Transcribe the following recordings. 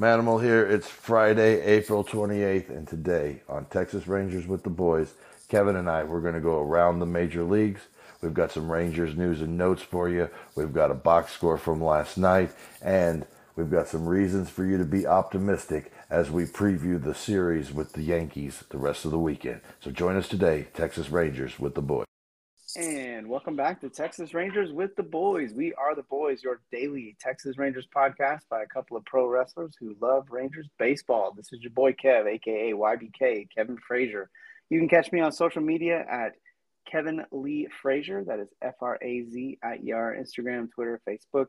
Manimal here. It's Friday, April 28th, and today on Texas Rangers with the Boys, Kevin and I, we're going to go around the major leagues. We've got some Rangers news and notes for you. We've got a box score from last night, and we've got some reasons for you to be optimistic as we preview the series with the Yankees the rest of the weekend. So join us today, Texas Rangers with the Boys. And welcome back to Texas Rangers with the Boys. We are the Boys, your daily Texas Rangers podcast by a couple of pro wrestlers who love Rangers baseball. This is your boy Kev, aka YBK, Kevin Frazier. You can catch me on social media at Kevin Lee Frazier. That is F R A Z I E R, Instagram, Twitter, Facebook.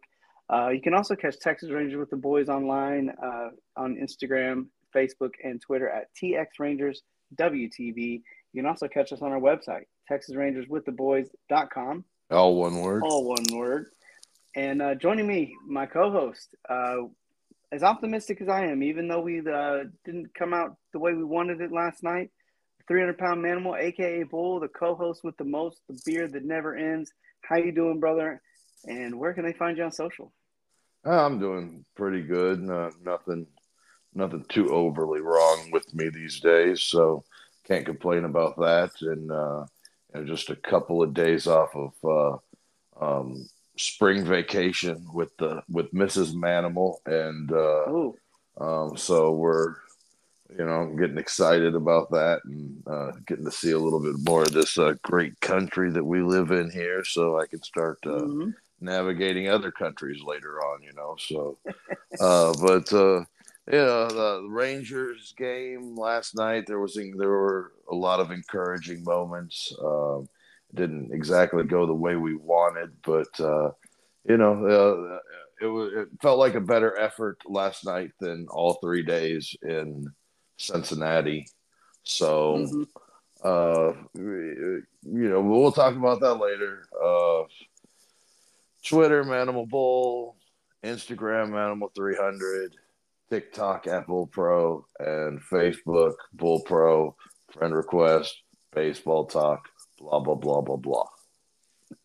Uh, you can also catch Texas Rangers with the Boys online uh, on Instagram, Facebook, and Twitter at TX Rangers WTV. You can also catch us on our website, TexasRangersWithTheBoys.com. All one word. All one word. And uh, joining me, my co-host, uh, as optimistic as I am, even though we uh, didn't come out the way we wanted it last night, 300 pound manimal, aka Bull, the co-host with the most, the beard that never ends. How you doing, brother? And where can they find you on social? I'm doing pretty good. No, nothing, nothing too overly wrong with me these days. So can't complain about that. And uh, you know, just a couple of days off of uh, um, spring vacation with the with Mrs. Manimal, and uh, um, so we're you know getting excited about that and uh, getting to see a little bit more of this uh, great country that we live in here, so I can start. Uh, mm-hmm. Navigating other countries later on, you know. So, uh, but yeah, the Rangers game last night there was there were a lot of encouraging moments. Um, didn't exactly go the way we wanted, but uh, you know, uh, it was it felt like a better effort last night than all three days in Cincinnati. So, mm-hmm. uh, you know, we'll talk about that later. Uh, Twitter, Manimal Bull, Instagram, Manimal three hundred. TikTok at Bull Pro and Facebook Bull Pro friend request baseball talk blah blah blah blah blah.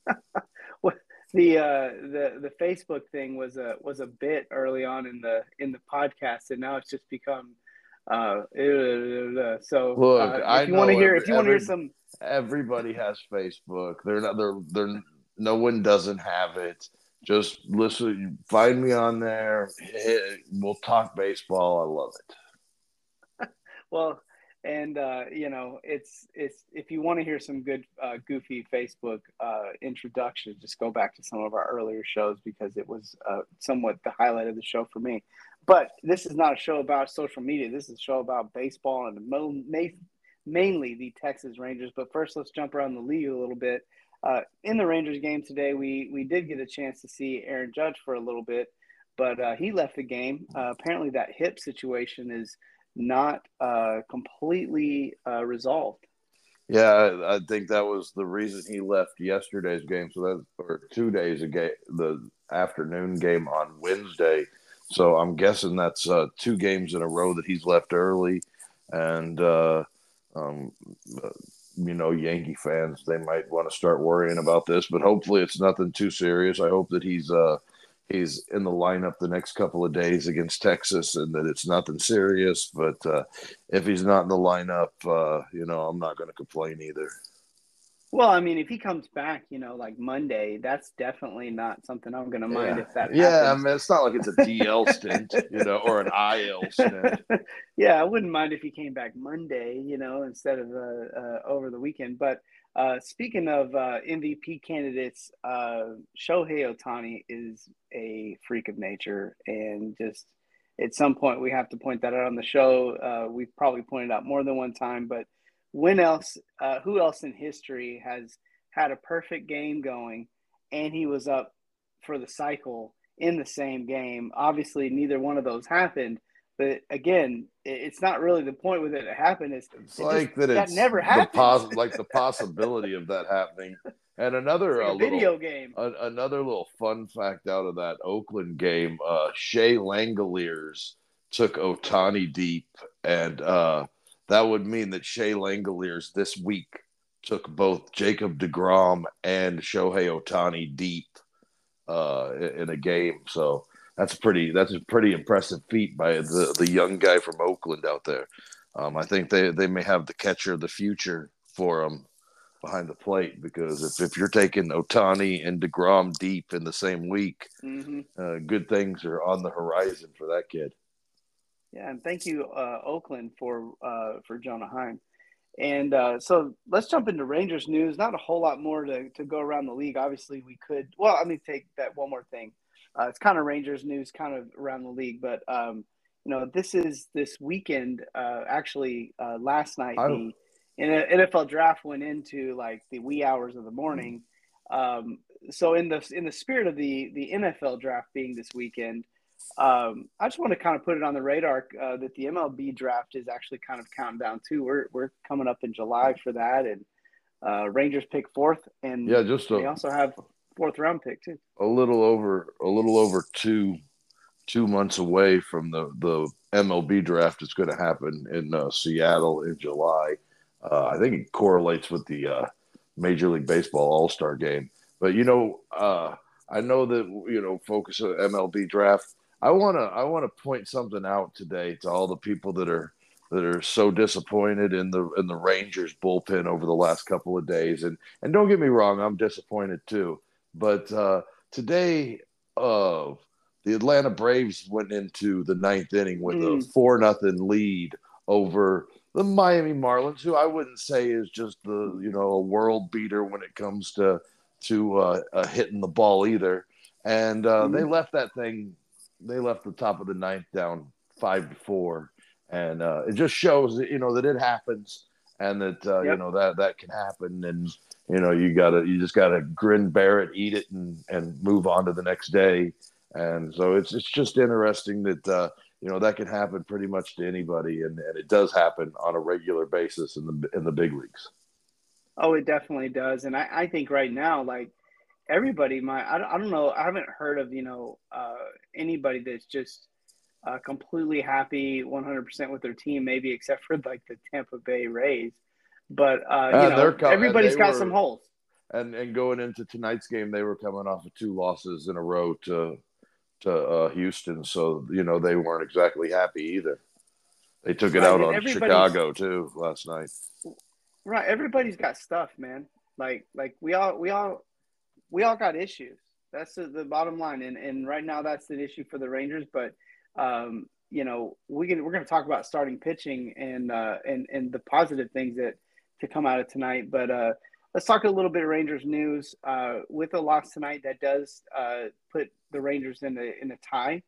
well, the uh, the the Facebook thing was a was a bit early on in the in the podcast, and now it's just become. Uh, so look, uh, if you want to hear, if you want to hear some, everybody has Facebook. They're not. They're. They're. No one doesn't have it just listen. Find me on there. We'll talk baseball. I love it. well, and uh, you know, it's it's if you want to hear some good uh, goofy Facebook uh, introductions, just go back to some of our earlier shows because it was uh, somewhat the highlight of the show for me. But this is not a show about social media. This is a show about baseball and mainly the Texas Rangers. But first, let's jump around the league a little bit. Uh, in the Rangers game today, we we did get a chance to see Aaron Judge for a little bit, but uh, he left the game. Uh, apparently, that hip situation is not uh, completely uh, resolved. Yeah, I think that was the reason he left yesterday's game. So that or two days ago, the afternoon game on Wednesday. So I'm guessing that's uh, two games in a row that he's left early, and um, you know, Yankee fans, they might want to start worrying about this, but hopefully it's nothing too serious. I hope that he's uh he's in the lineup the next couple of days against Texas and that it's nothing serious. But uh, if he's not in the lineup, uh, you know, I'm not going to complain either. Well, I mean, if he comes back, you know, like Monday, that's definitely not something I'm going to mind yeah. if that. Yeah, happens. I mean, it's not like it's a DL stint, you know, or an IL stint. yeah, I wouldn't mind if he came back Monday, you know, instead of uh, uh, over the weekend. But uh, speaking of uh, MVP candidates, uh, Shohei Ohtani is a freak of nature, and just at some point we have to point that out on the show. Uh, we've probably pointed out more than one time, but when else, uh, who else in history has had a perfect game going and he was up for the cycle in the same game? Obviously, neither one of those happened. But again, it's not really the point with it to happen. It's, it's it like just, that, that never happened. Pos- like the possibility of that happening. And another like uh, video little, game. A, another little fun fact out of that Oakland game: uh, Shea Langeliers took Ohtani deep, and uh, that would mean that Shea Langeliers this week took both Jacob DeGrom and Shohei Ohtani deep uh, in a game. So that's pretty that's a pretty impressive feat by the the young guy from Oakland out there. Um, I think they they may have the catcher of the future for him behind the plate because if, if you're taking Ohtani and Degrom deep in the same week, mm-hmm. uh, good things are on the horizon for that kid. Yeah, and thank you, uh, Oakland, for uh, for Jonah Heim. And uh, so let's jump into Rangers news. Not a whole lot more to, to go around the league. Obviously, we could. Well, let me take that one more thing. Uh, it's kind of Rangers news, kind of around the league, but um, you know, this is this weekend. Uh, actually, uh, last night the NFL draft went into like the wee hours of the morning. Um, so in the in the spirit of the the NFL draft being this weekend, um, I just want to kind of put it on the radar uh, that the MLB draft is actually kind of counting down too. We're we're coming up in July for that, and uh, Rangers pick fourth, and yeah, just a, they also have fourth round pick too. A little over a little over two two months away from the the MLB draft is going to happen in uh, Seattle in July. Uh, I think it correlates with the uh, Major League Baseball All Star Game. But you know, uh, I know that you know focus on MLB draft. I wanna I wanna point something out today to all the people that are that are so disappointed in the in the Rangers bullpen over the last couple of days. And and don't get me wrong, I'm disappointed too. But uh, today, uh, the Atlanta Braves went into the ninth inning with mm. a four nothing lead over the Miami Marlins, who I wouldn't say is just the you know a world beater when it comes to to uh, uh, hitting the ball either. And uh, mm-hmm. they left that thing. They left the top of the ninth down five to four, and uh, it just shows that you know that it happens, and that uh, yep. you know that that can happen, and you know you gotta you just gotta grin, bear it, eat it, and and move on to the next day. And so it's it's just interesting that uh, you know that can happen pretty much to anybody, and, and it does happen on a regular basis in the in the big leagues. Oh, it definitely does, and I, I think right now, like everybody, my I don't, I don't know, I haven't heard of you know uh, anybody that's just uh, completely happy 100% with their team, maybe except for like the Tampa Bay Rays. But uh, you know, coming, everybody's got were, some holes. And and going into tonight's game, they were coming off of two losses in a row to to uh, Houston, so you know they weren't exactly happy either. They took it right, out on Chicago too last night. Right, everybody's got stuff, man. Like like we all we all we all got issues. That's the, the bottom line, and and right now that's the issue for the Rangers. But um, you know we can we're going to talk about starting pitching and uh, and and the positive things that to come out of tonight. But uh, let's talk a little bit of Rangers news. Uh, with a loss tonight, that does uh, put the Rangers in a in a tie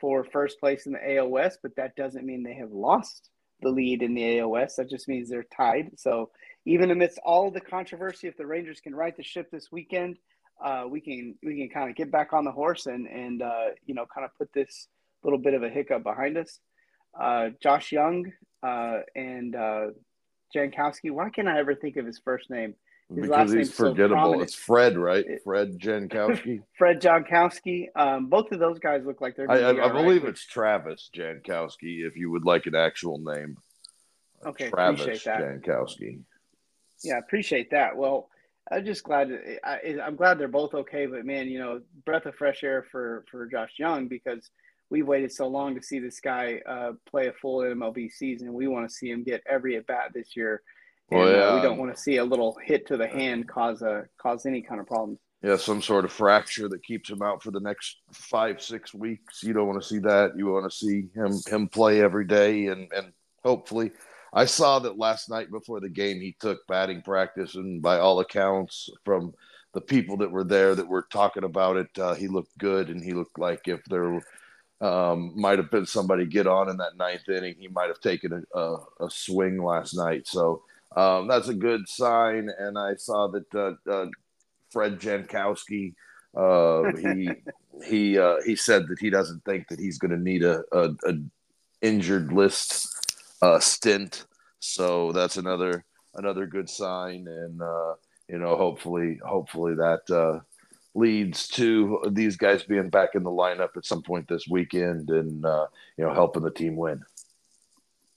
for first place in the AL West, but that doesn't mean they have lost the lead in the AL West. That just means they're tied. So even amidst all the controversy, if the Rangers can right the ship this weekend, uh, we can we can kind of get back on the horse and and uh, you know kind of put this little bit of a hiccup behind us. Uh, Josh Jung uh, and uh, Jankowski. Why can't I ever think of his first name? His because he's forgettable. So it's Fred, right? Fred Jankowski. Fred Jankowski. Um, both of those guys look like they're. I, I, I believe right. it's Travis Jankowski. If you would like an actual name. Okay, Travis appreciate that. Jankowski. Yeah, appreciate that. Well, I'm just glad. I, am glad they're both okay. But man, you know, breath of fresh air for for Josh Jung because we've waited so long to see this guy uh, play a full MLB season. We want to see him get every at bat this year. And, well, yeah. uh, we don't want to see a little hit to the hand cause a cause any kind of problems. Yeah, some sort of fracture that keeps him out for the next five six weeks. You don't want to see that. You want to see him him play every day, and and hopefully, I saw that last night before the game. He took batting practice, and by all accounts, from the people that were there that were talking about it, uh, he looked good, and he looked like if there um, might have been somebody get on in that ninth inning, he might have taken a, a, a swing last night. So um, that's a good sign. And I saw that uh, uh, Fred Jankowski, uh, he he uh, he said that he doesn't think that he's going to need a, a, a, injured list uh, stint. So that's another another good sign. And uh, you know, hopefully, hopefully that uh, leads to these guys being back in the lineup at some point this weekend and uh, you know helping the team win.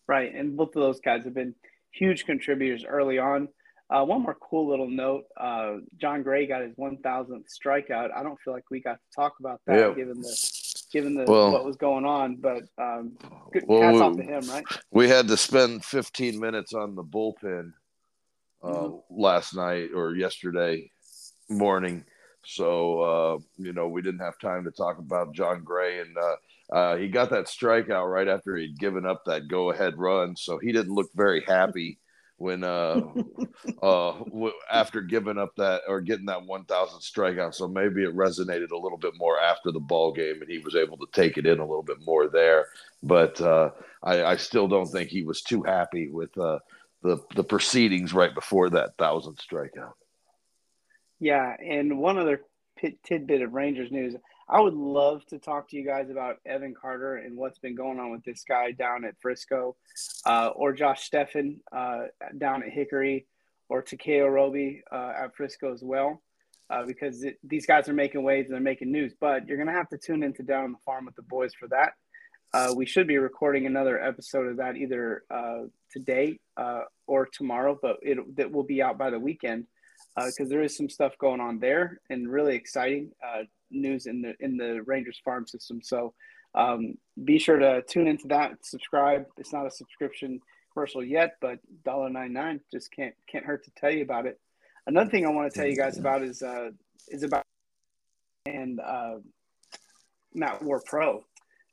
Right, and both of those guys have been huge contributors early on. Uh, one more cool little note: uh, Jon Gray got his 1,000th strikeout. I don't feel like we got to talk about that, yeah. given the given the well, what was going on. But um, good, well, hats we, off to him, right? We had to spend 15 minutes on the bullpen uh, mm-hmm. last night or yesterday morning. So uh, you know we didn't have time to talk about Jon Gray, and uh, uh, he got that strikeout right after he'd given up that go-ahead run. So he didn't look very happy when uh, uh, w- after giving up that or getting that 1,000 strikeout. So maybe it resonated a little bit more after the ball game, and he was able to take it in a little bit more there. But uh, I, I, still don't think he was too happy with uh, the the proceedings right before that thousand strikeout. Yeah, and one other tidbit of Rangers news. I would love to talk to you guys about Evan Carter and what's been going on with this guy down at Frisco, uh, or Josh Stephan uh, down at Hickory, or Tekoah Roby uh, at Frisco as well, uh, because it, these guys are making waves and they're making news. But you're going to have to tune into Down on the Farm with the boys for that. Uh, we should be recording another episode of that either uh, today or tomorrow, but it, it will be out by the weekend because uh, there is some stuff going on there and really exciting uh, news in the in the Rangers farm system. So um, be sure to tune into that. Subscribe. It's not a subscription commercial yet, but dollar $1.99 just can't can't hurt to tell you about it. Another thing I want to tell you guys about is uh, is about and uh, Matt War Pro.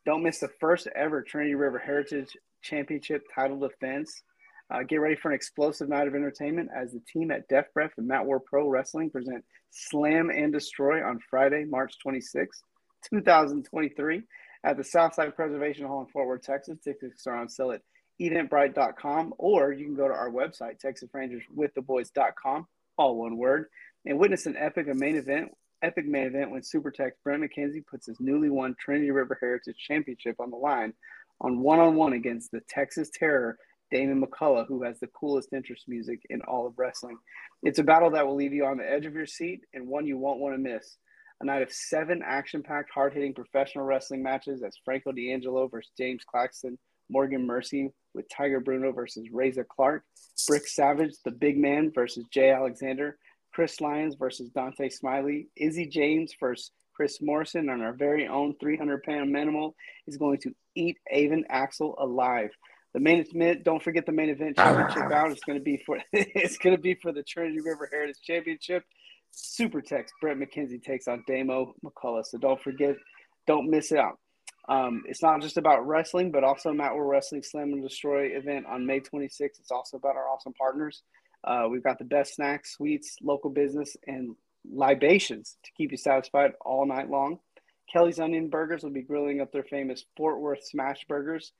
Don't miss the first ever Trinity River Heritage Championship title defense uh, get ready for an explosive night of entertainment as the team at Def Breath and Matt War Pro Wrestling present Slam and Destroy on Friday, March 26, 2023, at the Southside Preservation Hall in Fort Worth, Texas. Tickets are on sale at eventbrite.com or you can go to our website, TexasRangersWithTheBoys.com, all one word, and witness an epic main event. Epic main event when Super Tex Brent McKenzie puts his newly won Trinity River Heritage Championship on the line on one on one against the Texas Terror Damon McCullough, who has the coolest interest music in all of wrestling. It's a battle that will leave you on the edge of your seat and one you won't want to miss. A night of seven action packed, hard hitting professional wrestling matches as Franco D'Angelo versus James Claxton, Morgan Mercy with Tiger Bruno versus Razor Clark, Brick Savage, the big man versus Jay Alexander, Chris Lyons versus Dante Smiley, Izzy James versus Chris Morrison, and our very own 300 pound Manimal is going to eat Avon Axel alive. The main event, don't forget the main event championship bout. It's going to be for it's going to be for the Trinity River Heritage Championship. Super Tex Brett McKenzie takes on Damo McCullough. So don't forget, don't miss it out. Um, it's not just about wrestling, but also Matt War Wrestling Slam and Destroy event on May 26th. It's also about our awesome partners. Uh, we've got the best snacks, sweets, local business, and libations to keep you satisfied all night long. Kelly's Onion Burgers will be grilling up their famous Fort Worth Smash Burgers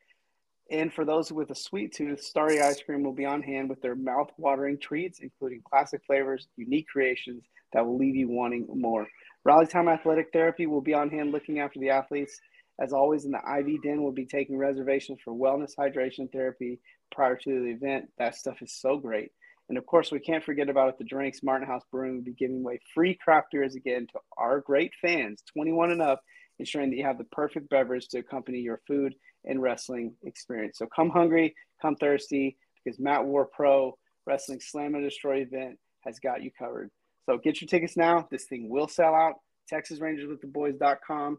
and for those with a sweet tooth, Starry Ice Cream will be on hand with their mouth-watering treats, including classic flavors, unique creations that will leave you wanting more. Rally Time Athletic Therapy will be on hand looking after the athletes. As always, in the IV Den, we'll be taking reservations for wellness hydration therapy prior to the event. That stuff is so great. And of course, we can't forget about it. The drinks, Martin House Brewing will be giving away free craft beers again to our great fans, 21 and up, ensuring that you have the perfect beverage to accompany your food and wrestling experience. So come hungry, come thirsty, because Matt War Pro Wrestling Slam and Destroy event has got you covered. So get your tickets now. This thing will sell out. TexasRangersWithTheBoys.com.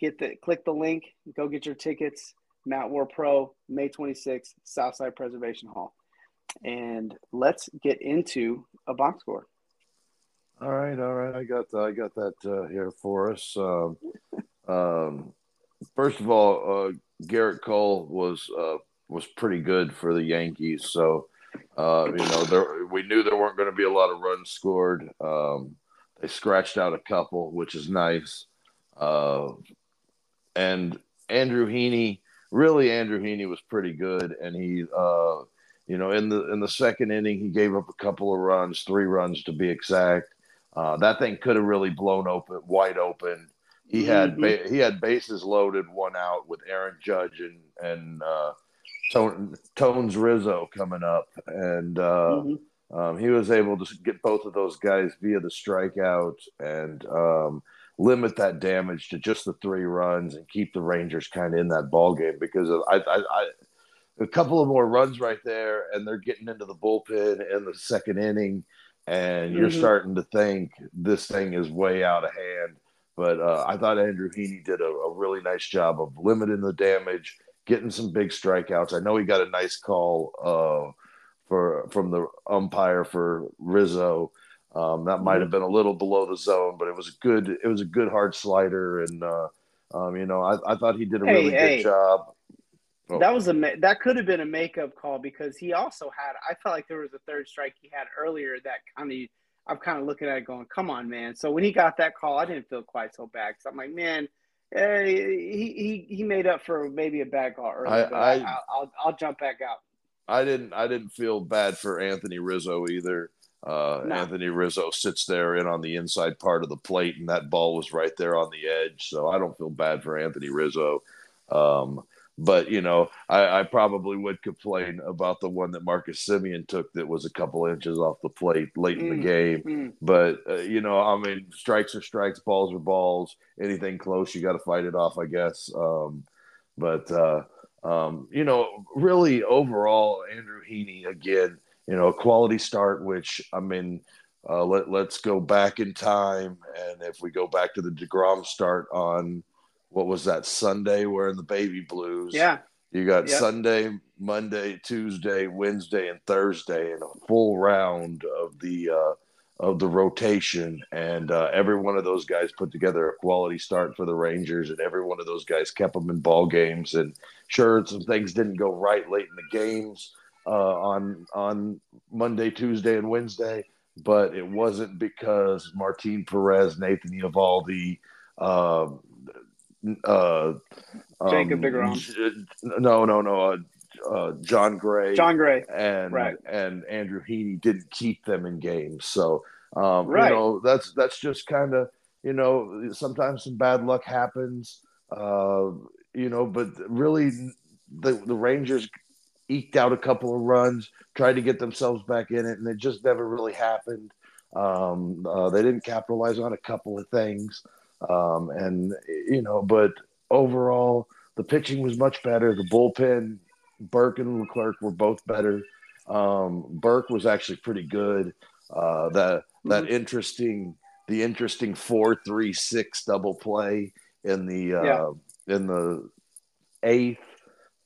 Get the click the link, go get your tickets. Matt War Pro, May 26th, Southside Preservation Hall. And let's get into a box score. All right, all right. I got I got that uh, here for us. Um, um, first of all, uh, Gerrit Cole was uh, was pretty good for the Yankees. So uh, you know, there we knew there weren't going to be a lot of runs scored. Um, they scratched out a couple, which is nice. Uh, and Andrew Heaney, really, Andrew Heaney was pretty good, and he, uh, you know, in the in the second inning, he gave up a couple of runs, three runs to be exact. Uh, that thing could have really blown open, wide open. He had mm-hmm. ba- he had bases loaded, one out with Aaron Judge and and uh, Tone, Tones Rizzo coming up, and uh, mm-hmm. um, he was able to get both of those guys via the strikeout and um, limit that damage to just the three runs and keep the Rangers kind of in that ball game because I, I, I a couple of more runs right there, and they're getting into the bullpen in the second inning, and you're mm-hmm. starting to think this thing is way out of hand But uh, I thought Andrew Heaney did a, a, really nice job of limiting the damage, getting some big strikeouts. I know he got a nice call uh, for from the umpire for Rizzo. Um, that might have been a little below the zone, but it was a good it was a good hard slider, and uh, um, you know I, I thought he did a really hey, good job. Oh. That was a that could have been a makeup call because he also had I felt like there was a third strike he had earlier that kind of I'm kind of looking at it going, come on, man. So when he got that call, I didn't feel quite so bad because I'm like, man, eh, he, he he made up for maybe a bad call earlier. I, I, will I'll jump back out. I didn't I didn't feel bad for Anthony Rizzo either. Uh, no. Anthony Rizzo sits there in on the inside part of the plate, and that ball was right there on the edge. So I don't feel bad for Anthony Rizzo. Um, but you know, I, I, probably would complain about the one that Marcus Semien took that was a couple inches off the plate late in the mm, game. Mm. But uh, you know, I mean, strikes are strikes, balls are balls. Anything close, you got to fight it off, I guess. Um, but uh, um, you know, really overall, Andrew Heaney again, you know, a quality start. Which I mean, uh, let let's go back in time, and if we go back to the Degrom start on what was that Sunday wearing the baby blues. Yeah. You got yep. Sunday, Monday, Tuesday, Wednesday, and Thursday, and a full round of the uh, of the rotation. And uh, every one of those guys put together a quality start for the Rangers, and every one of those guys kept them in ball games. And sure, some things didn't go right late in the games uh, on on Monday, Tuesday, and Wednesday, but it wasn't because Martin Perez, Nathan Eovaldi, uh, Jacob um, Degrom. No, no, no. Uh, uh, Jon Gray, Jon Gray, and right. and Andrew Heaney didn't keep them in games. So, um, right. you know, that's that's just kind of you know sometimes some bad luck happens. Uh, you know, but really, the the Rangers eked out a couple of runs, tried to get themselves back in it, and it just never really happened. Um, uh, they didn't capitalize on a couple of things. Um, and you know, but overall, the pitching was much better. The bullpen, Burke and Leclerc were both better. Um, Burke was actually pretty good. Uh, that that mm-hmm. interesting, the interesting four three six double play in the uh, yeah. in the eighth.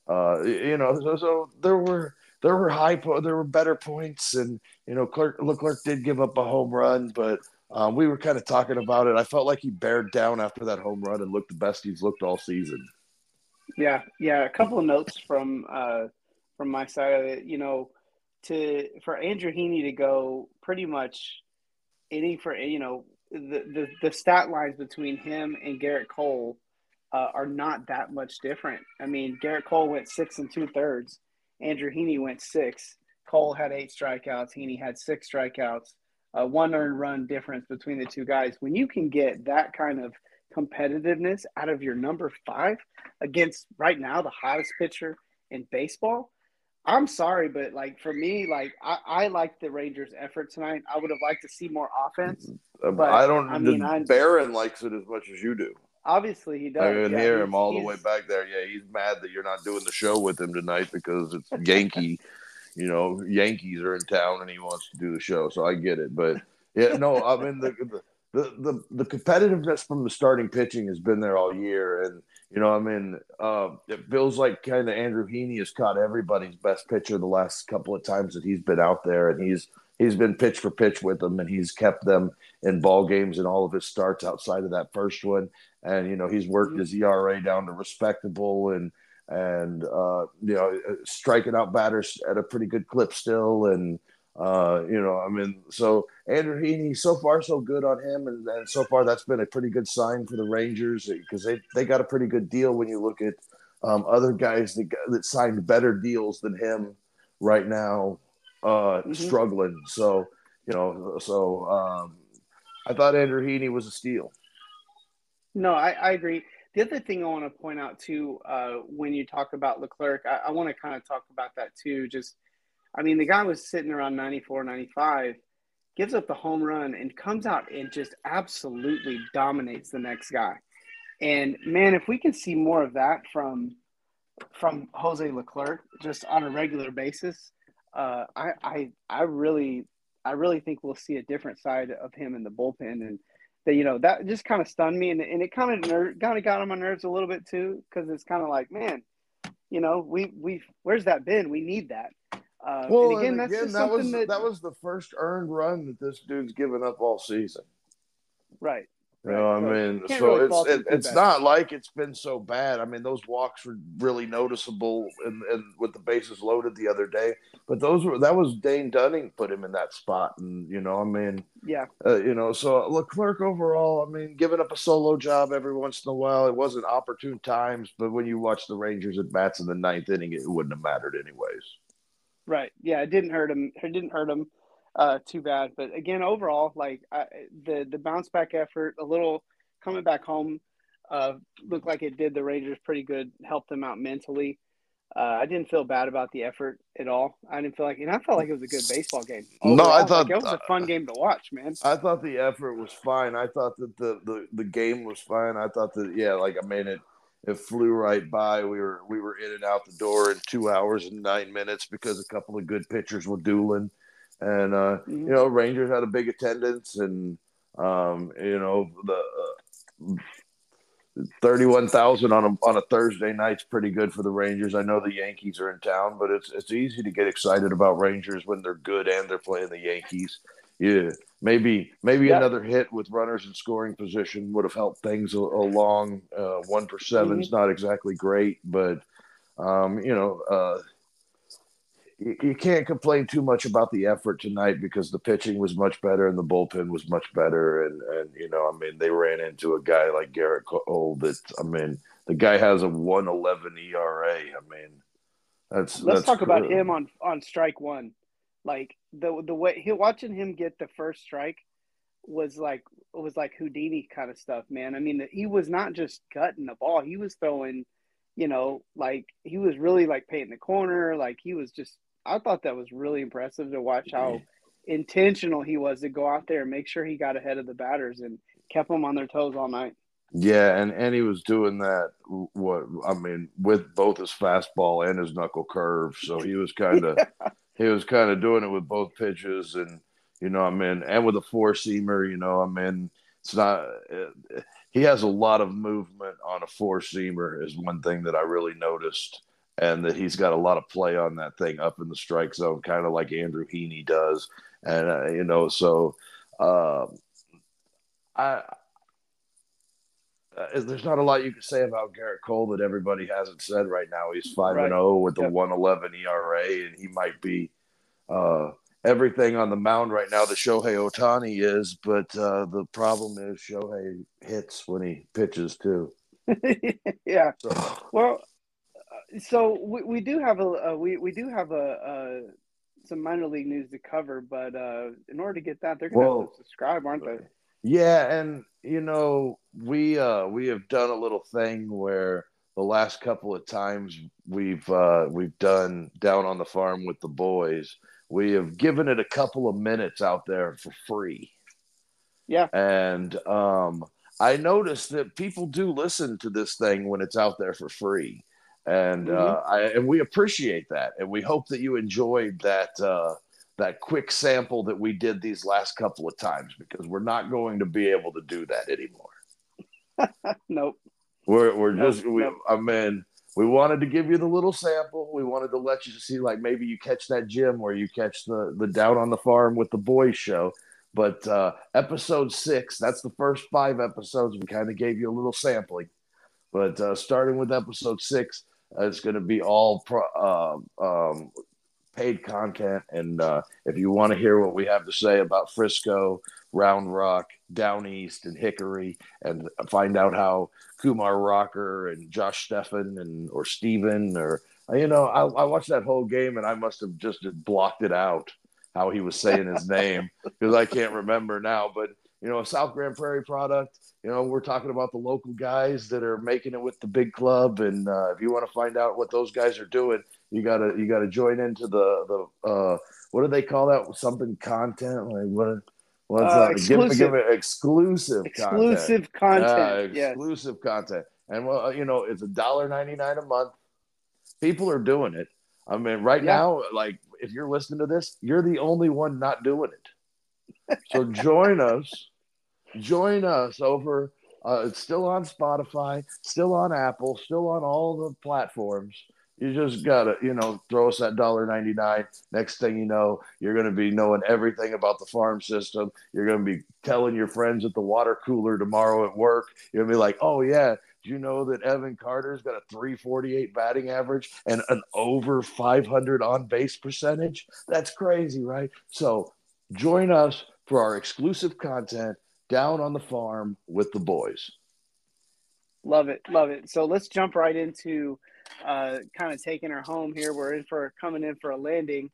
Uh, you know, so, so there were there were high po- there were better points, and you know, Clark Leclerc did give up a home run, but um, we were kind of talking about it. I felt like he bared down after that home run and looked the best he's looked all season. Yeah, yeah. A couple of notes from uh, from my side of it. You know, to for Andrew Heaney to go pretty much any for you know the the, the stat lines between him and Gerrit Cole uh, are not that much different. I mean, Gerrit Cole went six and two thirds. Andrew Heaney went six. Cole had eight strikeouts. Heaney had six strikeouts a one earned run difference between the two guys. When you can get that kind of competitiveness out of your number five against right now the hottest pitcher in baseball, I'm sorry, but like for me, like I, I like the Rangers' effort tonight. I would have liked to see more offense. Um, but I don't. I mean, I, Barron likes it as much as you do. Obviously, he does. I can yeah, hear him all the way back there. Yeah, he's mad that you're not doing the show with him tonight because it's Yankee you know, Yankees are in town and he wants to do the show. So I get it. But yeah, no, I mean the the the, the competitiveness from the starting pitching has been there all year. And, you know, I mean, uh, it feels like kind of Andrew Heaney has caught everybody's best pitcher the last couple of times that he's been out there and he's he's been pitch for pitch with them and he's kept them in ball games and all of his starts outside of that first one. And, you know, he's worked mm-hmm. his ERA down to respectable and and uh, you know striking out batters at a pretty good clip still. And uh, you know i mean so andrew heaney so far so good on him. And, and so far that's been a pretty good sign for the rangers because they, they got a pretty good deal when you look at um, other guys that, that signed better deals than him right now uh, mm-hmm. struggling. So you know so um, i thought andrew heaney was a steal. No I, I agree the other thing I want to point out too, uh, when you talk about Leclerc, I, I want to kind of talk about that too. Just, I mean, the guy was sitting around 94, 95, gives up the home run and comes out and just absolutely dominates the next guy. And man, if we can see more of that from from Jose Leclerc just on a regular basis, uh, I, I I really I really think we'll see a different side of him in the bullpen and that you know that just kind of stunned me, and, and it kind of ner- kind of got on my nerves a little bit too, because it's kind of like, man, you know, we we where's that been? We need that. Uh, well, and again, and again, that was that, that was the first earned run that this dude's given up all season. right. You know, I So, mean, so really it's it, it's bad. not like it's been so bad. I mean, those walks were really noticeable, and, and with the bases loaded the other day. But those were that was Dane Dunning put him in that spot, and you know, I mean, Yeah, uh, you know, so Leclerc overall, I mean, giving up a solo job every once in a while, it wasn't opportune times. But when you watch the Rangers at bats in the ninth inning, it wouldn't have mattered anyways. right. Yeah, it didn't hurt him. It didn't hurt him uh, too bad. But again, overall, like I, the the bounce back effort, a little coming back home, uh, looked like it did the Rangers pretty good. Helped them out mentally. Uh, I didn't feel bad about the effort at all. I didn't feel like, and I felt like it was a good baseball game. No, I thought- like, it was a fun game to watch, man. I thought the effort was fine. I thought that the, the, the game was fine. I thought that yeah, like I mean it it flew right by. We were we were in and out the door in two hours and nine minutes because a couple of good pitchers were dueling, and uh, Mhm. you know Rangers had a big attendance and um, you know the. Uh, Thirty-one thousand on a on a Thursday night's pretty good for the Rangers. I know the Yankees are in town, but it's it's easy to get excited about Rangers when they're good and they're playing the Yankees. Yeah, maybe maybe Yeah. another hit with runners in scoring position would have helped things along. Uh, one per 7 is not exactly great, but um, you know, uh, you, you can't complain too much about the effort tonight because the pitching was much better and the bullpen was much better, and and you know, I mean, they ran into a guy like Gerrit Cole that I mean, the guy has a one eleven ERA. I mean, that's Let's that's talk about him on on strike one. Like the the way he watching him get the first strike was like was like Houdini kind of stuff, man. I mean, he was not just cutting the ball; he was throwing, you know, like he was really like painting the corner. Like he was just. I thought that was really impressive to watch how intentional he was to go out there and make sure he got ahead of the batters and kept them on their toes all night. Yeah, and and he was doing that. What I mean, with both his fastball and his knuckle curve, so he was kind of he was kind of doing it with both pitches, and you know, I mean, and with a four seamer, you know, I mean, it's not. uh he has a lot of movement on a four seamer. Is one thing that I really noticed, and that he's got a lot of play on that thing up in the strike zone, kind of like Andrew Heaney does, and uh, you know, so. Uh, I uh, there's not a lot you can say about Gerrit Cole that everybody hasn't said right now. He's five Right. and zero with the Yep. one eleven ERA, and he might be uh, everything on the mound right now. The Shohei Ohtani is, but uh, the problem is Shohei hits when he pitches too. yeah. So, Well, so we, we do have a uh, we we do have a, uh some minor league news to cover, but uh, in order to get that, they're gonna have Well, to subscribe, aren't they? Yeah, and you know, we uh we have done a little thing where the last couple of times we've uh we've done down on the farm with the boys, we have given it a couple of minutes out there for free. Yeah. And um I noticed that people do listen to this thing when it's out there for free. And uh I and we appreciate that. And we hope that you enjoyed that uh that quick sample that we did these last couple of times because we're not going to be able to do that anymore. Nope. We're we're Nope, just we nope. I mean we wanted to give you the little sample. We wanted to let you see like maybe you catch that gym where you catch the the down on the farm with the boys show. But uh episode six, that's the first five episodes. We kind of gave you a little sampling. But uh starting with episode six, uh, it's going to be all pro, uh, um, paid content. And uh, if you want to hear what we have to say about Frisco, Round Rock, Down East, and Hickory, and find out how Kumar Rocker and Josh Stephan and or Steven or you know, I, I watched that whole game and I must have just blocked it out how he was saying his name because I can't remember now. But you know, a South Grand Prairie product. You know, we're talking about the local guys that are making it with the big club, and uh, if you want to find out what those guys are doing, you gotta you gotta join into the the uh, what do they call that? Something content like what? What's Uh, that? Give, exclusive. give it exclusive. Exclusive content. Yeah, yes. exclusive content. And well, you know, it's a dollar ninety nine a month. People are doing it. I mean, right Yeah. now, like if you're listening to this, you're the only one not doing it. So join us join us over. Uh, it's still on Spotify, still on Apple, still on all the platforms. You just gotta, you know, throw us that dollar ninety nine. Next thing you know, you're gonna be knowing everything about the farm system. You're gonna be telling your friends at the water cooler tomorrow at work. You're gonna be like, "Oh yeah, do you know that Evan Carter's got a 348 batting average and an over 500 on base percentage? That's crazy, right? So join us for our exclusive content down on the farm with the boys. Love it, love it. So let's jump right into uh, kind of taking her home here. We're in for coming in for a landing.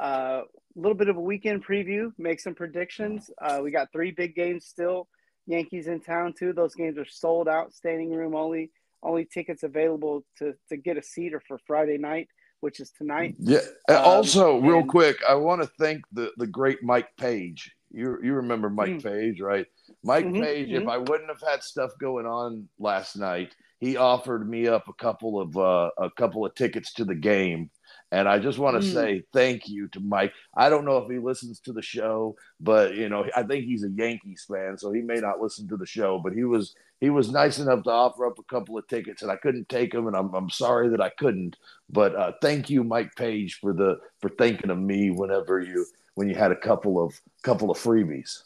A uh, little bit of a weekend preview, make some predictions. Uh, we got three big games still. Yankees in town too. Those games are sold out, standing room only. Only tickets available to to get a seat are for Friday night, which is tonight. Yeah. Um, also, real and, quick, I want to thank the the great Mike Page. You you remember Mike mm-hmm. Page, right? Mike mm-hmm, Page. Mm-hmm. If I wouldn't have had stuff going on last night, he offered me up a couple of uh, a couple of tickets to the game. And I just want to mm. say thank you to Mike. I don't know if he listens to the show, but you know, I think he's a Yankees fan, so he may not listen to the show. But he was he was nice enough to offer up a couple of tickets, and I couldn't take them, and I'm I'm sorry that I couldn't. But uh, thank you, Mike Page, for the for thinking of me whenever you when you had a couple of couple of freebies.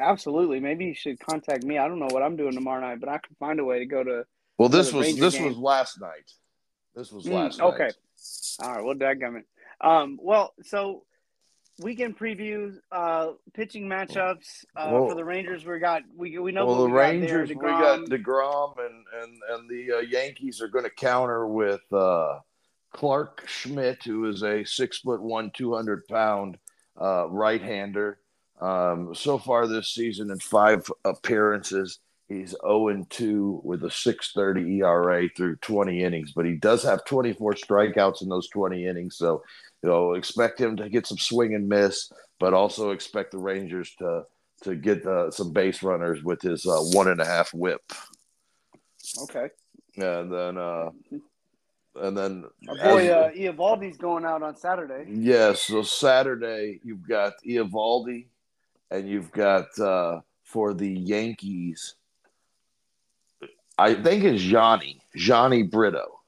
Absolutely. Maybe you should contact me. I don't know what I'm doing tomorrow night, but I can find a way to go to. Well, this was Ranger this game. was last night. This was mm, last okay. night. Okay. All right. Well, coming. Um. Well, so weekend previews, uh, pitching matchups uh, for the Rangers. We got we we know. Well, the we Rangers got we got Degrom and and and the uh, Yankees are going to counter with uh, Clarke Schmidt, who is a six foot one, two hundred pound uh, right hander. Um, so far this season, in five appearances, he's 0 2 with a 630 ERA through 20 innings, but he does have 24 strikeouts in those 20 innings. So, you know, expect him to get some swing and miss, but also expect the Rangers to to get uh, some base runners with his uh, one and a half whip. Okay. And then, uh, and then our boy as, uh, Eovaldi's going out on Saturday. Yes, so Saturday you've got Eovaldi and you've got uh, for the Yankees. I think it's Jhony Jhony Brito,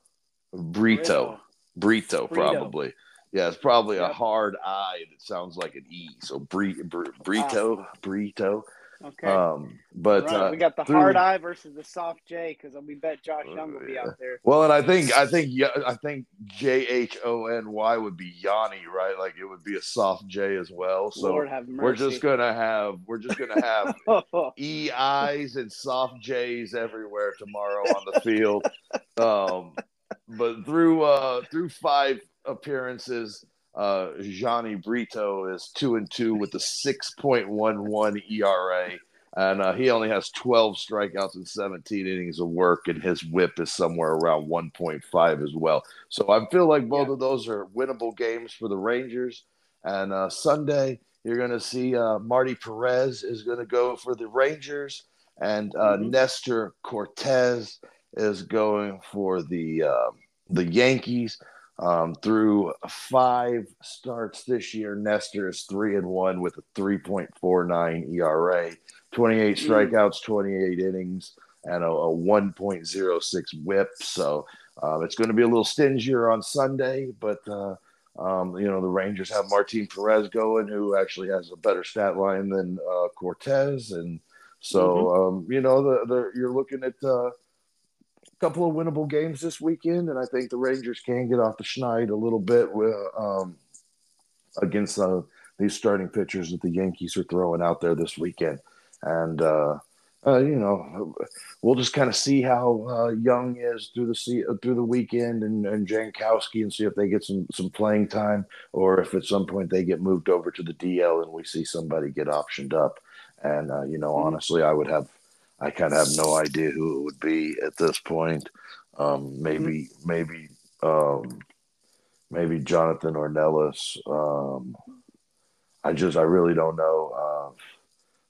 Brito, Brito, probably. Yeah, it's probably yep. a hard I that sounds like an E. So Brito, Brito, Brito. Okay. Um, but right. uh, we got the through, hard I versus the soft J because we bet Josh Jung will be out there. Well, and I think I think I think J H O N Y would be Yanni, right? Like it would be a soft J as well. So we're just gonna have we're just gonna have E I's and soft J's everywhere tomorrow on the field. um, but through uh, through five appearances uh, Jhony Brito is two and two with a 6.11 ERA, and uh, he only has 12 strikeouts and 17 innings of work, and his WHIP is somewhere around 1.5 as well. So I feel like both yeah. of those are winnable games for the Rangers. And uh, Sunday, you're going to see uh, Marty Perez is going to go for the Rangers, and uh, mm-hmm. Nestor Cortes is going for the uh, the Yankees. Um, through five starts this year, Nestor is three and one with a 3.49 ERA, 28 hmm. strikeouts, 28 innings, and a, a 1.06 WHIP. So uh, it's going to be a little stingier on Sunday, but uh, um, you know the Rangers have Martin Perez going, who actually has a better stat line than uh, Cortes, and so mm-hmm. um, you know the, the, you're looking at uh, couple of winnable games this weekend, and I think the Rangers can get off the schneid a little bit with, um, against uh, these starting pitchers that the Yankees are throwing out there this weekend. And uh, uh, you know, we'll just kind of see how uh, Jung is through the through the weekend, and, and Jankowski, and see if they get some some playing time, or if at some point they get moved over to the DL and we see somebody get optioned up. And uh, you know, mm-hmm. honestly, I would have I kind of have no idea who it would be at this point. Um, maybe, mm-hmm. maybe, um, maybe Jonathan Ornelas. Um, I just, I really don't know. Uh,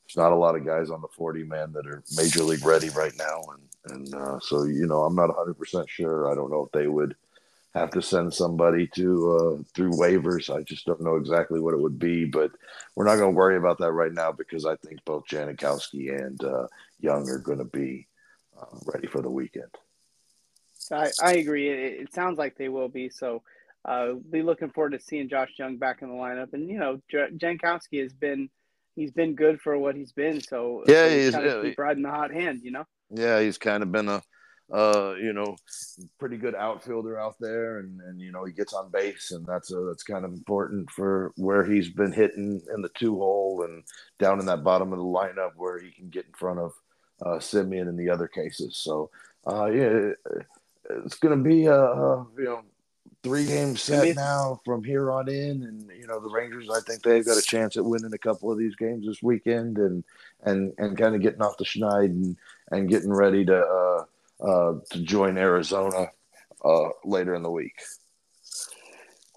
there's not a lot of guys on the 40 man that are major league ready right now, and and uh, so you know, I'm not 100 percent sure. I don't know if they would have to send somebody to uh, through waivers. I just don't know exactly what it would be, but we're not going to worry about that right now because I think both Jankowski and uh, Jung are going to be uh, ready for the weekend. I, I agree. It, it, sounds like they will be. So, uh, be looking forward to seeing Josh Jung back in the lineup. And you know, J- Jankowski has been he's been good for what he's been. So yeah, so he's, keep riding the hot hand. You know. Yeah, he's kind of been a uh, you know, pretty good outfielder out there, and and you know he gets on base, and that's a, that's kind of important for where he's been hitting in the two hole and down in that bottom of the lineup where he can get in front of uh, Semien in the other cases. So uh, yeah, it's going to be a, a you know three game set now from here on in, and you know the Rangers. I think they've got a chance at winning a couple of these games this weekend, and and and kind of getting off the schneid and and getting ready to uh, uh, to join Arizona uh, later in the week.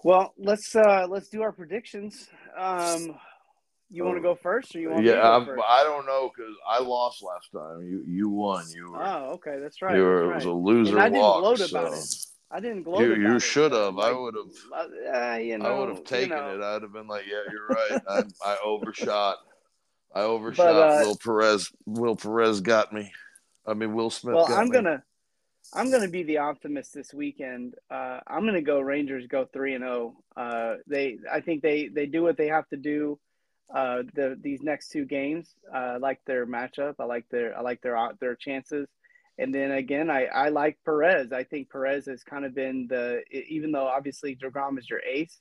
Well, let's uh, let's do our predictions. Um, you want to go first, or you want? Yeah, I I don't know because I lost last time. You you won. You were. Oh, okay, that's right. You were. Right. It was a loser and I didn't walk. gloat so. about it. I didn't gloat. You you should have. I would have. Uh, you know, I would have taken you know. it. I'd have been like, yeah, you're right. I, I overshot. I overshot. But, uh, Will Perez. Will Perez got me. I mean, Will Smith. Well, I'm me. gonna, I'm gonna be the optimist this weekend. Uh, I'm gonna go Rangers go three and zero. Uh, they, I think they they do what they have to do. Uh, the these next two games, uh, I like their matchup. I like their I like their their chances. And then again, I, I like Perez. I think Perez has kind of been the even though obviously Degrom is your ace,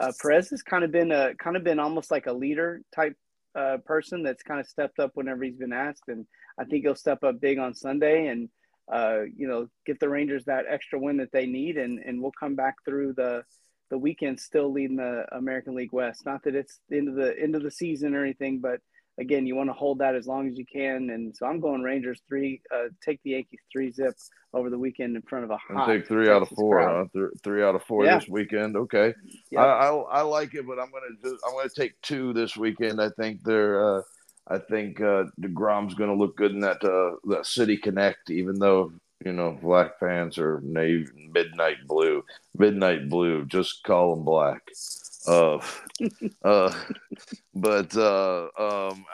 uh, Perez has kind of been a kind of been almost like a leader type uh, person that's kind of stepped up whenever he's been asked, and I think he'll step up big on Sunday and uh, you know get the Rangers that extra win that they need, and and we'll come back through the the weekend still leading the American League West. Not that it's the end of the end of the season or anything, but again, you want to hold that as long as you can. And so I'm going Rangers three, uh, take the Yankees three zip over the weekend in front of a hot. take three Texas out of four, huh? Th- three out of four Yeah. this weekend. Okay. I, I I like it, but I'm gonna just, I'm gonna take two this weekend. I think they're uh, I think uh, Degrom's gonna look good in that uh, that City Connect, even though you know black fans are navy midnight blue, midnight blue. Just call them black. Uh, uh, but uh, um,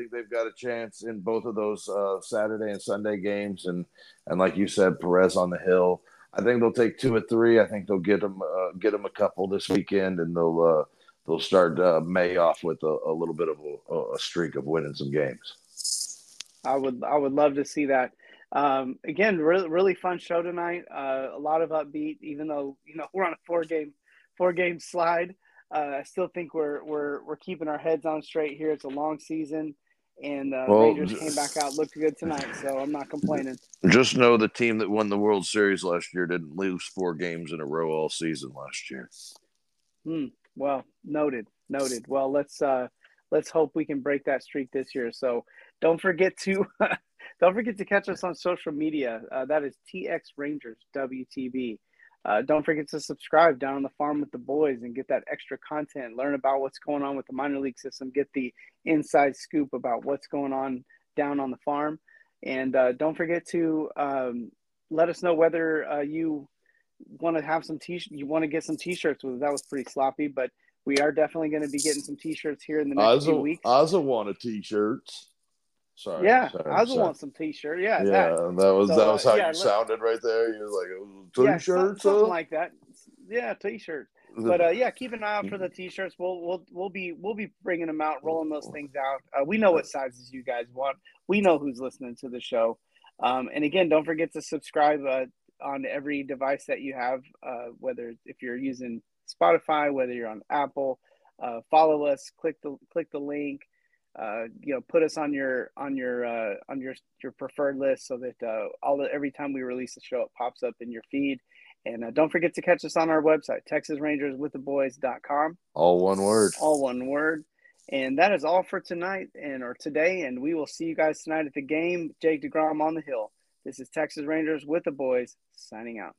think they've got a chance in both of those uh, Saturday and Sunday games, and and like you said, Perez on the hill. I think they'll take two or three. I think they'll get them uh, get them a couple this weekend, and they'll uh, they'll start uh, May off with a, a little bit of a, a streak of winning some games. I would I would love to see that. Um, again, really really fun show tonight. Uh, a lot of upbeat, even though you know we're on a four game four game slide. Uh, I still think we're we're we're keeping our heads on straight here. It's a long season, and uh, Well, Rangers came back out looked good tonight, so I'm not complaining. Just know the team that won the World Series last year didn't lose four games in a row all season last year. Hmm. Well, noted, noted. Well, let's uh, let's hope we can break that streak this year. So don't forget to don't forget to catch us on social media. Uh, that is TX Rangers WTB. Uh, don't forget to subscribe down on the farm with the boys and get that extra content. Learn about what's going on with the minor league system. Get the inside scoop about what's going on down on the farm. And uh, don't forget to um, let us know whether uh, you want to have some t you want to get some t-shirts with that was pretty sloppy but we are definitely going to be getting some t-shirts here in the next few weeks Ozza wanted t-shirts. Sorry. yeah sorry, i sorry. want some t-shirt yeah Yeah, that. that, was So, that was uh, how yeah, you sounded right there. You was like, yeah, "T-shirts, some- something huh?" like that yeah t-shirts but uh, yeah keep an eye out for the t-shirts we'll we'll we'll be we'll be bringing them out rolling those things out uh, we know what sizes you guys want we know who's listening to the show um, and again don't forget to subscribe uh, on every device that you have uh, whether if you're using spotify whether you're on apple uh, follow us click the click the link uh, you know put us on your on your uh, on your your preferred list so that uh, all the every time we release a show it pops up in your feed and uh, don't forget to catch us on our website, TexasRangersWithTheBoys.com, All one word. all one word. And that is all for tonight and or today. And we will see you guys tonight at the game. Jake DeGrom on the hill. This is Texas Rangers with the boys signing out.